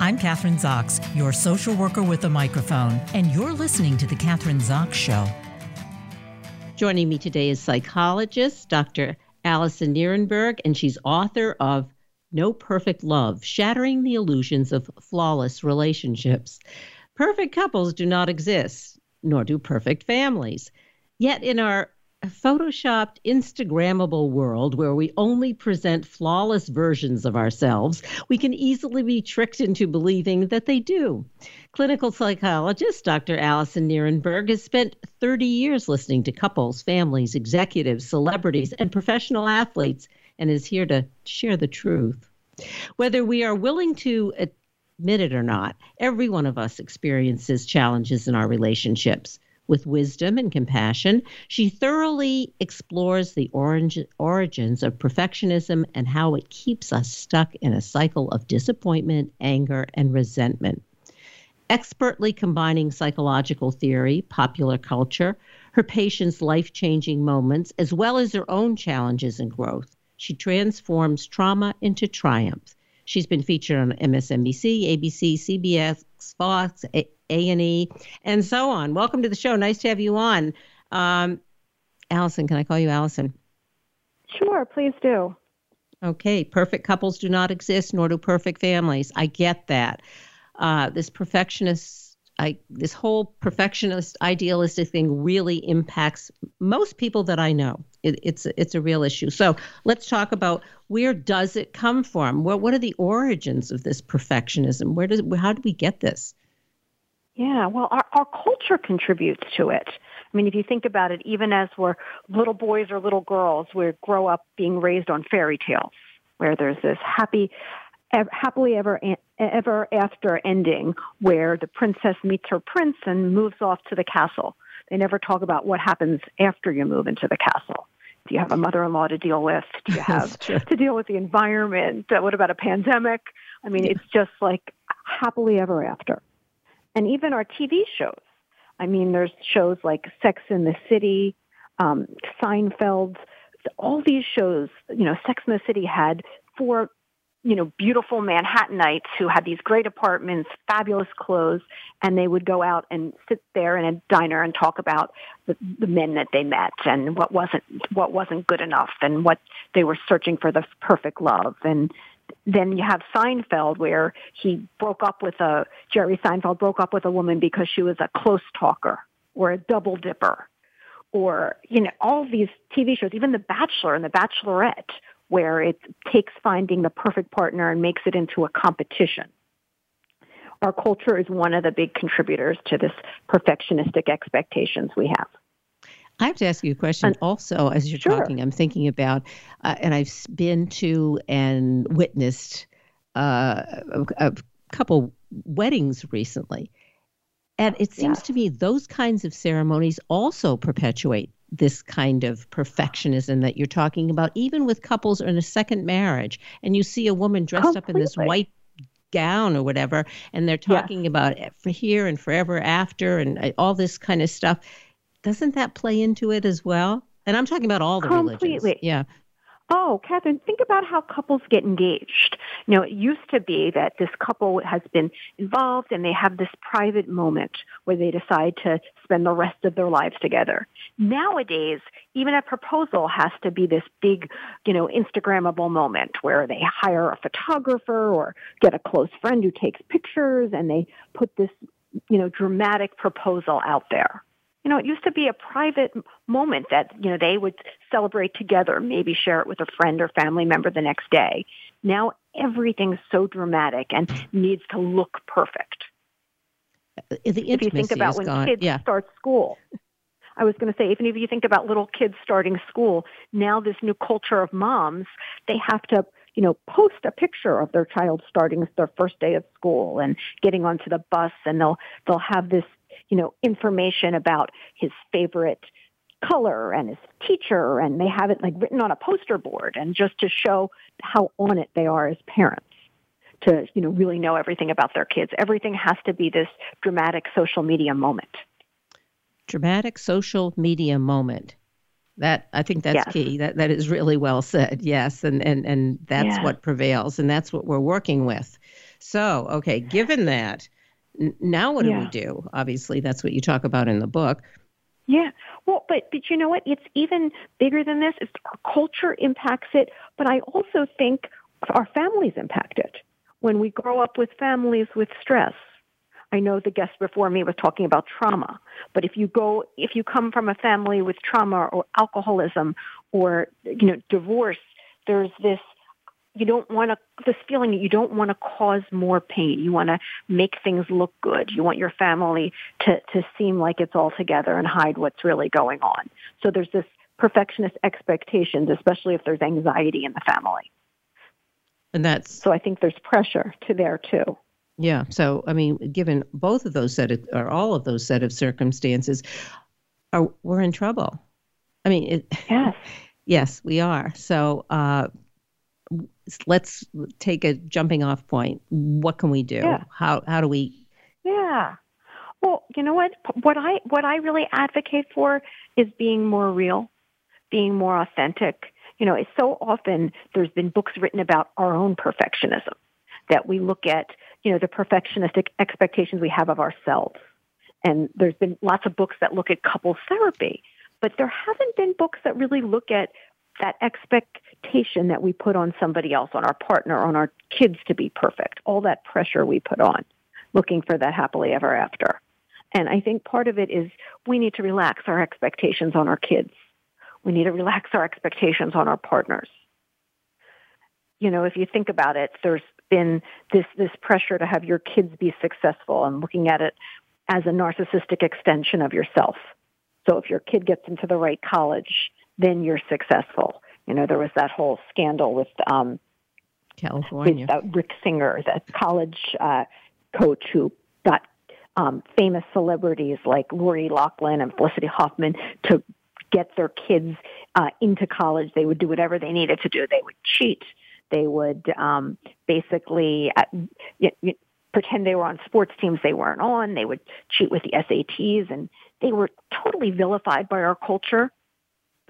I'm Kathryn Zox, your social worker with a microphone, and you're listening to The Kathryn Zox Show. Joining me today is psychologist Dr. Alyson Nerenberg, and she's author of No Perfect Love Shattering the Illusions of Flawless Relationships. Perfect couples do not exist, nor do perfect families. Yet, in our photoshopped instagrammable world where we only present flawless versions of ourselves we can easily be tricked into believing that they do. Clinical psychologist dr Alyson Nerenberg has spent 30 years listening to couples families executives celebrities and professional athletes and is here to share the truth. Whether we are willing to admit it or not every one of us experiences challenges in our relationships with wisdom and compassion, she thoroughly explores the origins of perfectionism and how it keeps us stuck in a cycle of disappointment, anger, and resentment. Expertly combining psychological theory, popular culture, her patients' life changing moments, as well as her own challenges and growth, she transforms trauma into triumph. She's been featured on MSNBC, ABC, CBS, Fox, a&E, and so on. Welcome to the show. Nice to have you on. Um, Alyson, can I call you Alyson? Sure, please do. Okay, perfect couples do not exist, nor do perfect families. I get that. Uh, this perfectionist, I this whole perfectionist idealistic thing really impacts most people that I know. It, it's it's a real issue. So let's talk about where does it come from? What what are the origins of this perfectionism? Where does how do we get this? Yeah, well, our, our culture contributes to it. I mean, if you think about it, even as we're little boys or little girls, we grow up being raised on fairy tales where there's this happy, happily ever ever after ending where the princess meets her prince and moves off to the castle. They never talk about what happens after you move into the castle. Do you have a mother-in-law to deal with? Do you have to deal with the environment? What about a pandemic? I mean, it's just like happily ever after and even our TV shows. I mean, there's shows like Sex in the City, um, Seinfeld, all these shows. You know, Sex in the City had four, you know, beautiful Manhattanites who had these great apartments, fabulous clothes, and they would go out and sit there in a diner and talk about the, the men that they met and what wasn't what wasn't good enough and what they were searching for the perfect love and then you have Seinfeld where he broke up with a Jerry Seinfeld broke up with a woman because she was a close talker or a double dipper or you know all these TV shows even The Bachelor and The Bachelorette where it takes finding the perfect partner and makes it into a competition. Our culture is one of the big contributors to this perfectionistic expectations we have. I have to ask you a question also as you're sure. talking. I'm thinking about, uh, and I've been to and witnessed uh, a, a, couple weddings recently. And it seems to me those kinds of ceremonies also perpetuate this kind of perfectionism that you're talking about, even with couples in a second marriage. And you see a woman dressed Completely. up in this white gown or whatever, and they're talking about for here and forever after and uh, all this kind of stuff doesn't that play into it as well? And I'm talking about all the Completely. religions. Yeah. Oh, Kathryn, think about how couples get engaged. You know, it used to be that this couple has been involved and they have this private moment where they decide to spend the rest of their lives together. Nowadays, even a proposal has to be this big, you know, Instagrammable moment where they hire a photographer or get a close friend who takes pictures and they put this, you know, dramatic proposal out there. You know, it used to be a private moment that, you know, they would celebrate together, maybe share it with a friend or family member the next day. Now everything's so dramatic and needs to look perfect. Uh, the if you think about when gone. kids yeah. start school, I was going to say, even if you think about little kids starting school, now this new culture of moms, they have to, you know, post a picture of their child starting their first day of school and getting onto the bus, and they'll they'll have this you know, information about his favorite color and his teacher and they have it like written on a poster board and just to show how on it they are as parents to, you know, really know everything about their kids. Everything has to be this dramatic social media moment. Dramatic social media moment. That I think that's yes. key. That that is really well said. Yes, and and and that's yes. what prevails, and that's what we're working with. So, okay, given that, now what do we do? Obviously, that's what you talk about in the book. Yeah. Well, but but you know what? It's even bigger than this. It's our culture impacts it, but I also think our families impact it. When we grow up with families with stress, I know the guest before me was talking about trauma, but if you go, if you come from a family with trauma or alcoholism or, you know, divorce, there's this, you don't want to, this feeling that you don't want to cause more pain. You want to make things look good. You want your family to, to seem like it's all together and hide what's really going on. So there's this perfectionist expectations, especially if there's anxiety in the family. And that's so I think there's pressure to there too. Yeah. So, I mean, given both of those set of, or all of those set of circumstances, are we're in trouble. I mean, it, yes, yes, we are. So, uh, let's take a jumping off point. What can we do? Yeah. How how do we? Yeah. Well, you know what? What I what I really advocate for is being more real, being more authentic. You know, it's so often there's been books written about our own perfectionism that we look at you know, the perfectionistic expectations we have of ourselves. And there's been lots of books that look at couples therapy, but there haven't been books that really look at that expectation that we put on somebody else, on our partner, on our kids to be perfect, all that pressure we put on looking for that happily ever after. And I think part of it is we need to relax our expectations on our kids. We need to relax our expectations on our partners. You know, if you think about it, there's been this this pressure to have your kids be successful and looking at it as a narcissistic extension of yourself. So if your kid gets into the right college, then you're successful. You know, there was that whole scandal with um, California, with, that Rick Singer, that college uh, coach who got um, famous celebrities like Lori Loughlin and Felicity Huffman to get their kids uh, into college. They would do whatever they needed to do. They would cheat they would um, basically uh, y- y- pretend they were on sports teams they weren't on. They would cheat with the SATs, and they were totally vilified by our culture.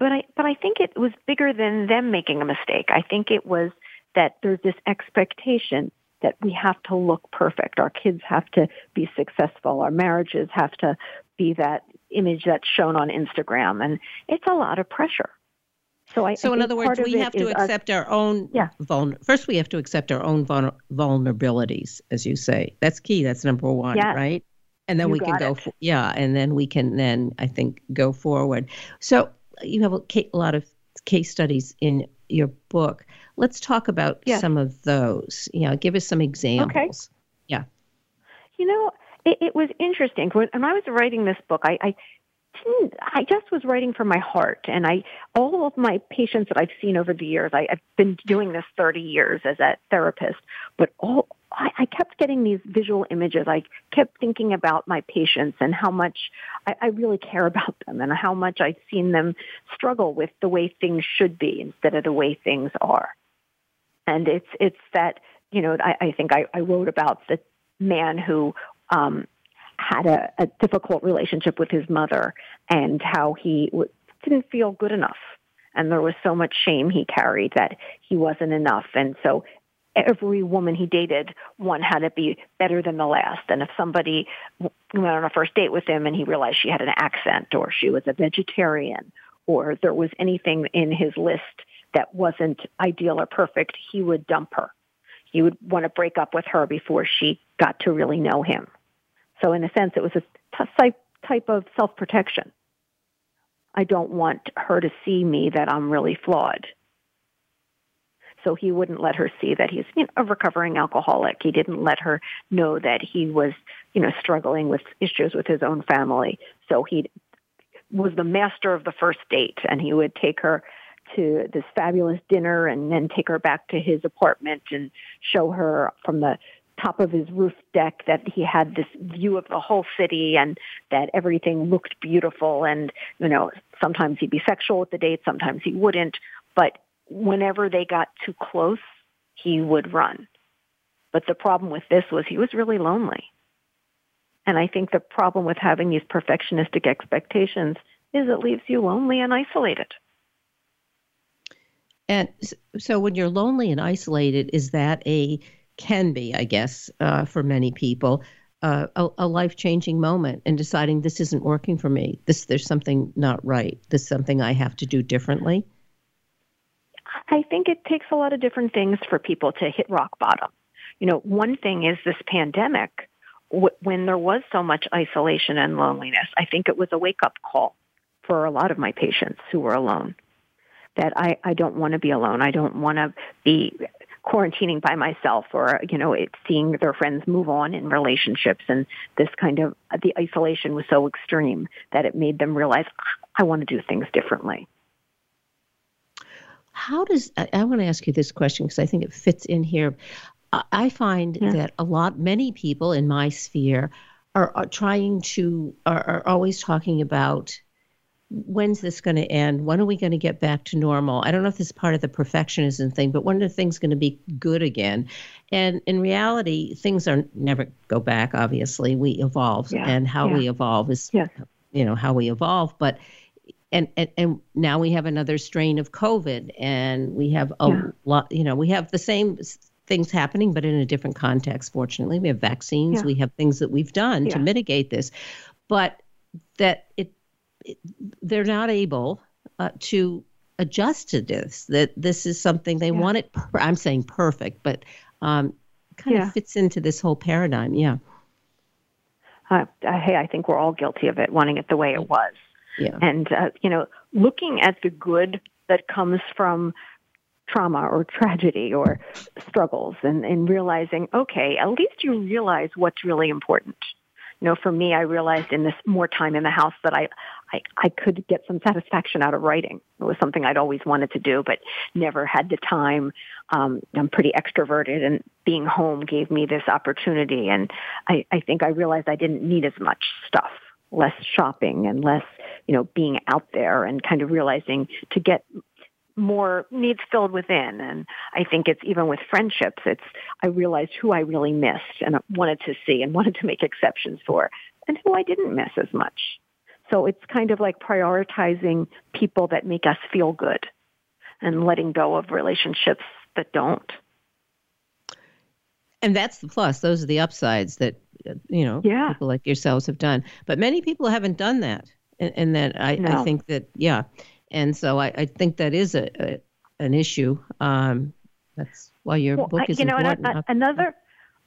But I, but I think it was bigger than them making a mistake. I think it was that there's this expectation that we have to look perfect. Our kids have to be successful. Our marriages have to be that image that's shown on Instagram. And it's a lot of pressure. So I. So I in other words, we have to accept us, our own. Yeah. Vul- first, we have to accept our own vul- vulnerabilities, as you say. That's key. That's number one, yes. right? And then you we can go. For, yeah, and then we can then I think go forward. So you have a, a lot of case studies in your book. Let's talk about yes. some of those. You know, give us some examples. Okay. Yeah. You know, it, it was interesting when, when I was writing this book. I, I didn't, I just was writing from my heart. And I, all of my patients that I've seen over the years, I, I've been doing this 30 years as a therapist, but all, I, I kept getting these visual images. I kept thinking about my patients and how much I, I really care about them and how much I've seen them struggle with the way things should be instead of the way things are. And it's, it's that, you know, I, I think I, I wrote about the man who, um, had a, a difficult relationship with his mother and how he w- didn't feel good enough. And there was so much shame he carried that he wasn't enough. And so every woman he dated, one had to be better than the last. And if somebody went on a first date with him and he realized she had an accent or she was a vegetarian or there was anything in his list that wasn't ideal or perfect, he would dump her. He would want to break up with her before she got to really know him. So in a sense, it was a t- type of self-protection. I don't want her to see me that I'm really flawed. So he wouldn't let her see that he's you know, a recovering alcoholic. He didn't let her know that he was, you know, struggling with issues with his own family. So he was the master of the first date and he would take her to this fabulous dinner and then take her back to his apartment and show her from the top of his roof deck that he had this view of the whole city and that everything looked beautiful and you know sometimes he'd be sexual with the date sometimes he wouldn't but whenever they got too close he would run but the problem with this was he was really lonely and i think the problem with having these perfectionistic expectations is it leaves you lonely and isolated and so when you're lonely and isolated is that a can be, I guess, uh, for many people, uh, a, a life changing moment and deciding this isn't working for me. This there's something not right. This is something I have to do differently. I think it takes a lot of different things for people to hit rock bottom. You know, one thing is this pandemic. W- when there was so much isolation and loneliness, I think it was a wake up call for a lot of my patients who were alone. That I, I don't want to be alone. I don't want to be quarantining by myself or, you know, it's seeing their friends move on in relationships. And this kind of, the isolation was so extreme that it made them realize, ah, I want to do things differently. How does, I, I want to ask you this question because I think it fits in here. I find yeah. that a lot, many people in my sphere are, are trying to, are, are always talking about when's this going to end? When are we going to get back to normal? I don't know if this is part of the perfectionism thing, but when are things going to be good again? And in reality, things are never go back. Obviously, we evolve, yeah. and how yeah. we evolve is, yeah. you know, how we evolve. But and, and and now we have another strain of COVID, and we have a lot. You know, we have the same things happening, but in a different context. Fortunately, we have vaccines. We have things that we've done to mitigate this, but that it they're not able uh, to adjust to this. That this is something they yeah. want it. Per- I'm saying perfect, but um, kind yeah. of fits into this whole paradigm. Yeah. Uh, hey, I think we're all guilty of it, wanting it the way it was. Yeah. And uh, you know, looking at the good that comes from trauma or tragedy or struggles and, and realizing, okay, at least you realize what's really important you know, for me, I realized in this more time in the house that I, I, I could get some satisfaction out of writing. It was something I'd always wanted to do, but never had the time. Um, I'm pretty extroverted and being home gave me this opportunity. And I, I think I realized I didn't need as much stuff, less shopping and less, you know, being out there and kind of realizing to get more needs filled within. And I think it's even with friendships, it's, I realized who I really missed and wanted to see and wanted to make exceptions for and who I didn't miss as much. So it's kind of like prioritizing people that make us feel good and letting go of relationships that don't. And that's the plus. Those are the upsides that, you know, yeah. people like yourselves have done. But many people haven't done that. And, and that I, no. I think that, yeah, and so I, I think that is a, a an issue. Um, that's why your well, book is you know, important. another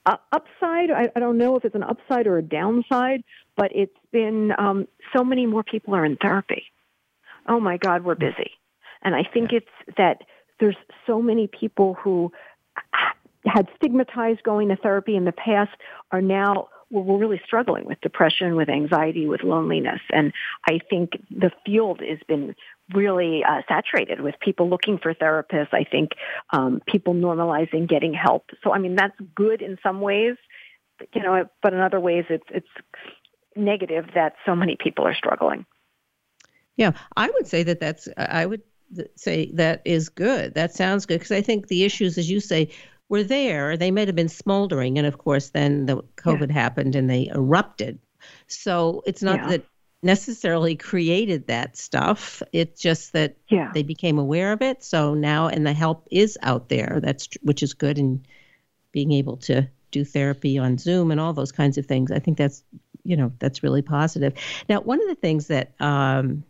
uh, upside, I, I, don't know if it's an upside or a downside, but it's been um, so many more people are in therapy. Oh my God, we're busy. And I think yeah. it's that there's so many people who had stigmatized going to therapy in the past are now we're really struggling with depression, with anxiety, with loneliness. And I think the field has been really uh, saturated with people looking for therapists. I think um, people normalizing getting help. So, I mean, that's good in some ways, you know, but in other ways, it's it's negative that so many people are struggling. Yeah, I would say that that's I would say that is good. That sounds good because I think the issues, as you say, were there. They might have been smoldering, and of course, then the COVID yeah. happened and they erupted. So it's not yeah. that necessarily created that stuff. It's just that yeah. they became aware of it. So now, and the help is out there. That's which is good, and being able to do therapy on Zoom and all those kinds of things. I think that's you know that's really positive. Now, one of the things that um,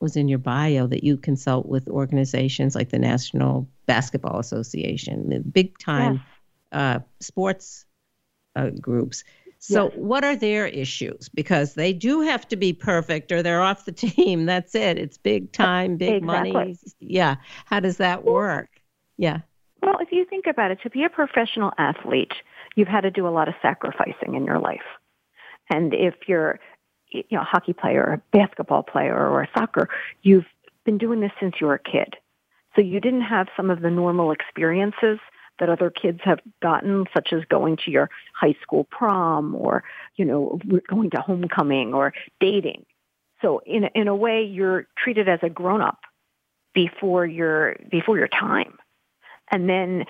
was in your bio that you consult with organizations like the National Basketball Association, the big time uh, sports uh, groups. So, yes. what are their issues? Because they do have to be perfect or they're off the team. That's it. It's big time, big exactly. money. Yeah. How does that work? Yeah. Well, if you think about it, to be a professional athlete, you've had to do a lot of sacrificing in your life. And if you're you know, a hockey player, or a basketball player, or a soccer, you've been doing this since you were a kid. So you didn't have some of the normal experiences that other kids have gotten, such as going to your high school prom or, you know, going to homecoming or dating. So in, in a way, you're treated as a grown up before your, before your time. And then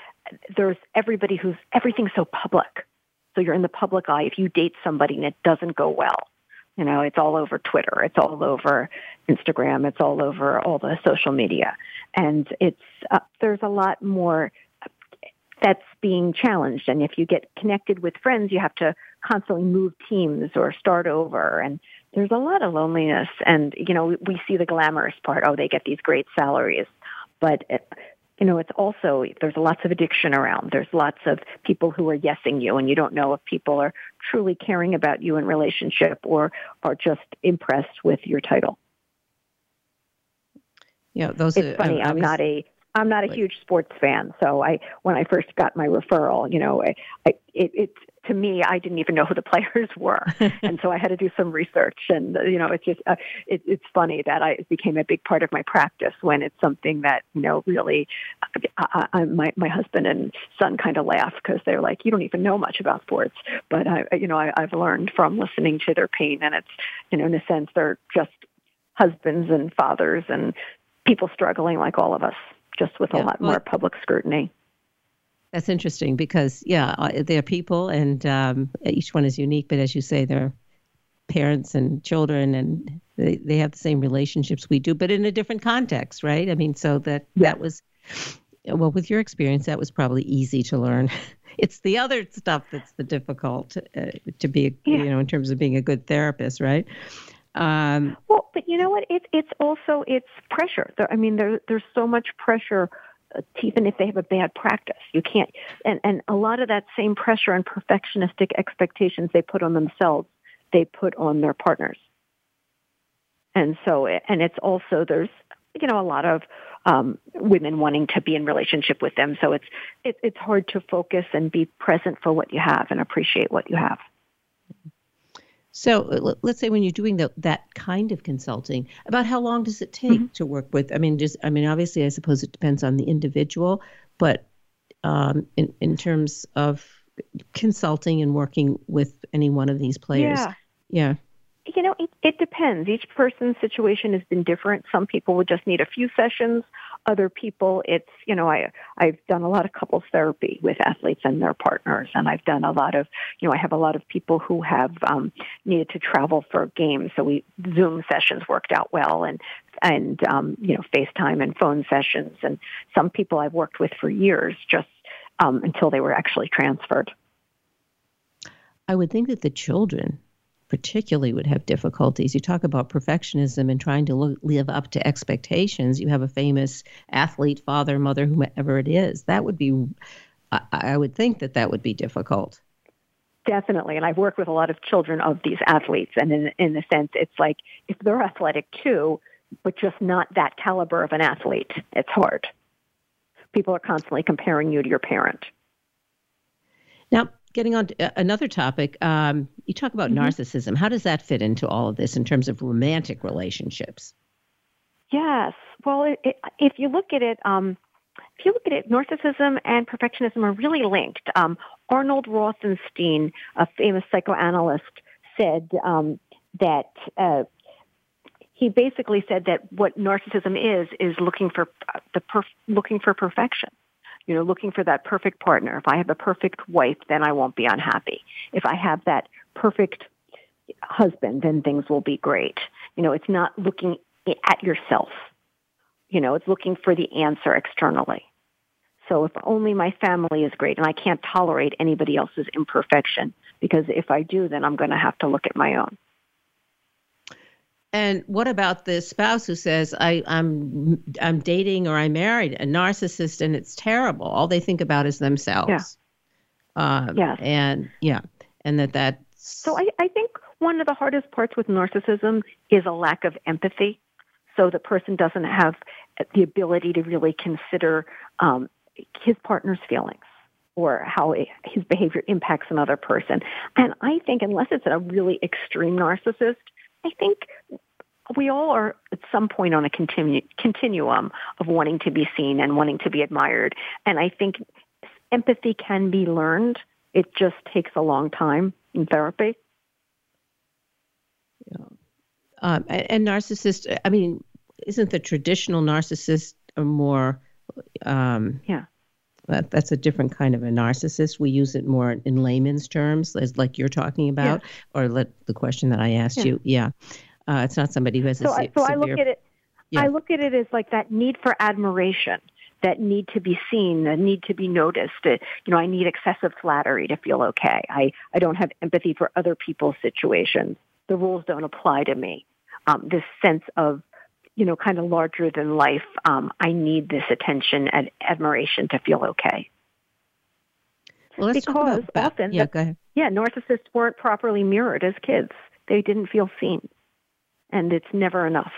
there's everybody who's, everything's so public. So you're in the public eye. If you date somebody and it doesn't go well, you know, it's all over Twitter, it's all over Instagram, it's all over all the social media, and it's uh, there's a lot more that's being challenged. And if you get connected with friends, you have to constantly move teams or start over. And there's a lot of loneliness. And, you know, we see the glamorous part. Oh, they get these great salaries. But, you know, it's also, there's lots of addiction around. There's lots of people who are yesing you and you don't know if people are truly caring about you in relationship or are just impressed with your title. Yeah, those it's are, funny. Um, I'm not a I'm not a huge sports fan, so I when I first got my referral, you know, I, I it, it to me I didn't even know who the players were, and so I had to do some research. And you know, it's just uh, it, it's funny that I it became a big part of my practice when it's something that you know really, I, I, my my husband and son kind of laugh because they're like, you don't even know much about sports, but I you know I, I've learned from listening to their pain, and it's you know in a sense they're just husbands and fathers and people struggling like all of us just with yeah. a lot more public scrutiny. That's interesting because, yeah, they're people and um, each one is unique, but as you say, they're parents and children and they, they have the same relationships we do, but in a different context, right? I mean, so that, yeah. that was, well, with your experience, that was probably easy to learn. it's the other stuff that's the difficult uh, to be, yeah. you know, in terms of being a good therapist, right? Um, well, but you know what? It's it's also it's pressure. There, I mean, there, there's so much pressure. Uh, even if they have a bad practice, you can't. And and a lot of that same pressure and perfectionistic expectations they put on themselves, they put on their partners. And so, and it's also there's you know a lot of um, women wanting to be in relationship with them. So it's it, it's hard to focus and be present for what you have and appreciate what you have. So let's say when you're doing the, that kind of consulting, about how long does it take mm-hmm. to work with? I mean, just I mean, obviously, I suppose it depends on the individual, but um, in in terms of consulting and working with any one of these players, yeah. yeah. You know, it, it depends. Each person's situation has been different. Some people would just need a few sessions. Other people, it's, you know, I, I've done a lot of couples therapy with athletes and their partners. And I've done a lot of, you know, I have a lot of people who have um, needed to travel for games. So we, Zoom sessions worked out well and, and, um, you know, FaceTime and phone sessions. And some people I've worked with for years just um, until they were actually transferred. I would think that the children particularly would have difficulties. You talk about perfectionism and trying to live up to expectations. You have a famous athlete, father, mother, whoever it is. That would be, I, I would think that that would be difficult. Definitely, and I've worked with a lot of children of these athletes, and in in the sense, it's like if they're athletic too, but just not that caliber of an athlete, it's hard. People are constantly comparing you to your parent. Getting on to uh, another topic, um, you talk about mm-hmm. narcissism. How does that fit into all of this in terms of romantic relationships? Yes. Well, it, it, if you look at it, um, if you look at it, narcissism and perfectionism are really linked. Um, Arnold Rothstein, a famous psychoanalyst, said um, that uh, he basically said that what narcissism is is looking for uh, the perf- looking for perfection you know, looking for that perfect partner. If I have a perfect wife, then I won't be unhappy. If I have that perfect husband, then things will be great. You know, it's not looking at yourself. You know, it's looking for the answer externally. So if only my family is great and I can't tolerate anybody else's imperfection because if I do, then I'm going to have to look at my own. And what about the spouse who says, I, am I'm, I'm dating or I'm married a narcissist and it's terrible. All they think about is themselves. Yeah. Uh, yeah. And yeah, and that that. So I, I think one of the hardest parts with narcissism is a lack of empathy. So the person doesn't have the ability to really consider um, his partner's feelings or how his behavior impacts another person. And I think unless it's a really extreme narcissist, I think we all are at some point on a continu- continuum of wanting to be seen and wanting to be admired. And I think empathy can be learned. It just takes a long time in therapy. Yeah. Um, and, and narcissist, I mean, isn't the traditional narcissist a more, um, yeah. That, that's a different kind of a narcissist. We use it more in layman's terms, as like you're talking about, yeah. or let the question that I asked yeah. you. Yeah, uh, it's not somebody who has so a I, so severe, I look at it. Yeah. I look at it as like that need for admiration. that need to be seen, that need to be noticed. you know, I need excessive flattery to feel okay. I, I don't have empathy for other people's situations. The rules don't apply to me. Um, this sense of, you know, kind of larger than life. Um, I need this attention and admiration to feel okay. Well, let's because talk about often, yeah, the, go ahead. yeah, narcissists weren't properly mirrored as kids. They didn't feel seen, and it's never enough.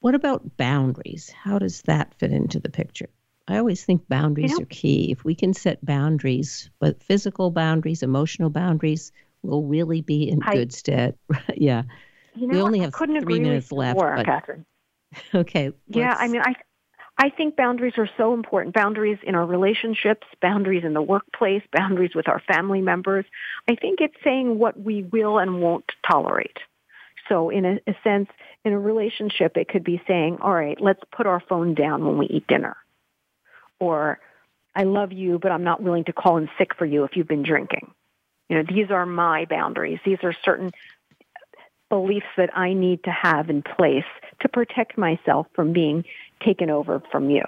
What about boundaries? How does that fit into the picture? I always think boundaries You know- are key. If we can set boundaries, but physical boundaries, emotional boundaries, we'll really be in I- good stead. yeah. You know, We only have three minutes left, more, but- Kathryn. Okay. Yeah, I mean, I I think boundaries are so important. Boundaries in our relationships, boundaries in the workplace, boundaries with our family members. I think it's saying what we will and won't tolerate. So, in a, a sense, in a relationship, it could be saying, "All right, let's put our phone down when we eat dinner," or "I love you, but I'm not willing to call in sick for you if you've been drinking." You know, these are my boundaries. These are certain beliefs that I need to have in place to protect myself from being taken over from you.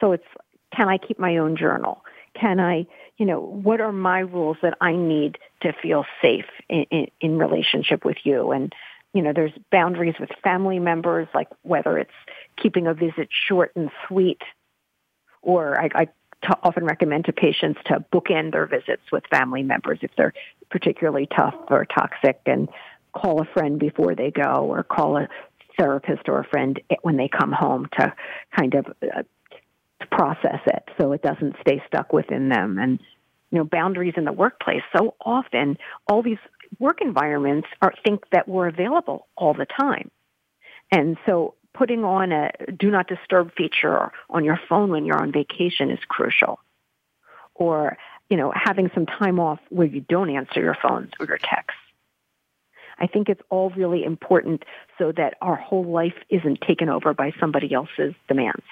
So it's, can I keep my own journal? Can I, you know, what are my rules that I need to feel safe in, in, in relationship with you? And, you know, there's boundaries with family members, like whether it's keeping a visit short and sweet, or I, I t- often recommend to patients to bookend their visits with family members if they're particularly tough or toxic and call a friend before they go or call a therapist or a friend when they come home to kind of uh, process it so it doesn't stay stuck within them. And you know boundaries in the workplace. So often all these work environments are think that we're available all the time. And so putting on a do not disturb feature on your phone when you're on vacation is crucial. Or you know having some time off where you don't answer your phones or your texts I think it's all really important so that our whole life isn't taken over by somebody else's demands.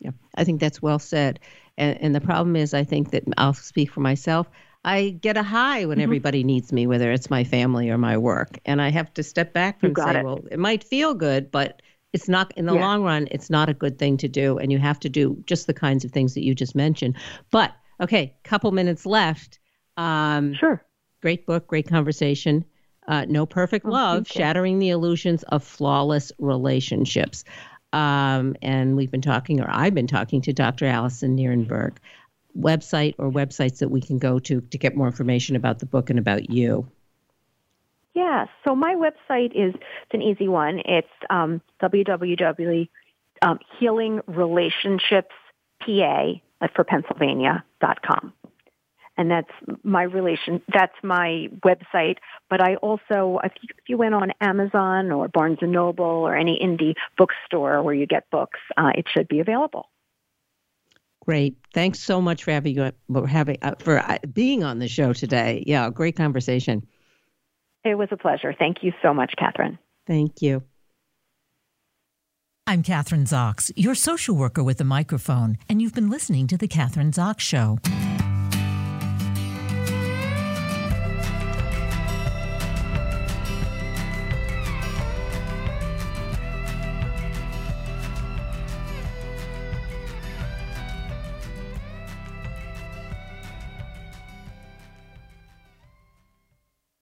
Yeah, I think that's well said. And, and the problem is, I think that I'll speak for myself. I get a high when Mhm. everybody needs me, whether it's my family or my work, and I have to step back and say, it. well, it might feel good, but it's not in the Yeah. long run. It's not a good thing to do, and you have to do just the kinds of things that you just mentioned. But okay, couple minutes left. Um, Sure. great book, great conversation. Uh, no perfect Oh, love, shattering the illusions of flawless relationships. Um, and we've been talking, or I've been talking to Dr. Alyson Nerenberg. Website or websites that we can go to to get more information about the book and about you. Yeah. So my website is it's an easy one. It's um. Um, like for Pennsylvania dot com. And that's my relation. That's my website. But I also, if you, if you went on Amazon or Barnes and Noble or any indie bookstore where you get books, uh, it should be available. Great. Thanks so much for having you, for having uh, for uh, being on the show today. Yeah, great conversation. It was a pleasure. Thank you so much, Kathryn. Thank you. I'm Kathryn Zox, your social worker with a microphone, and you've been listening to The Kathryn Zox Show.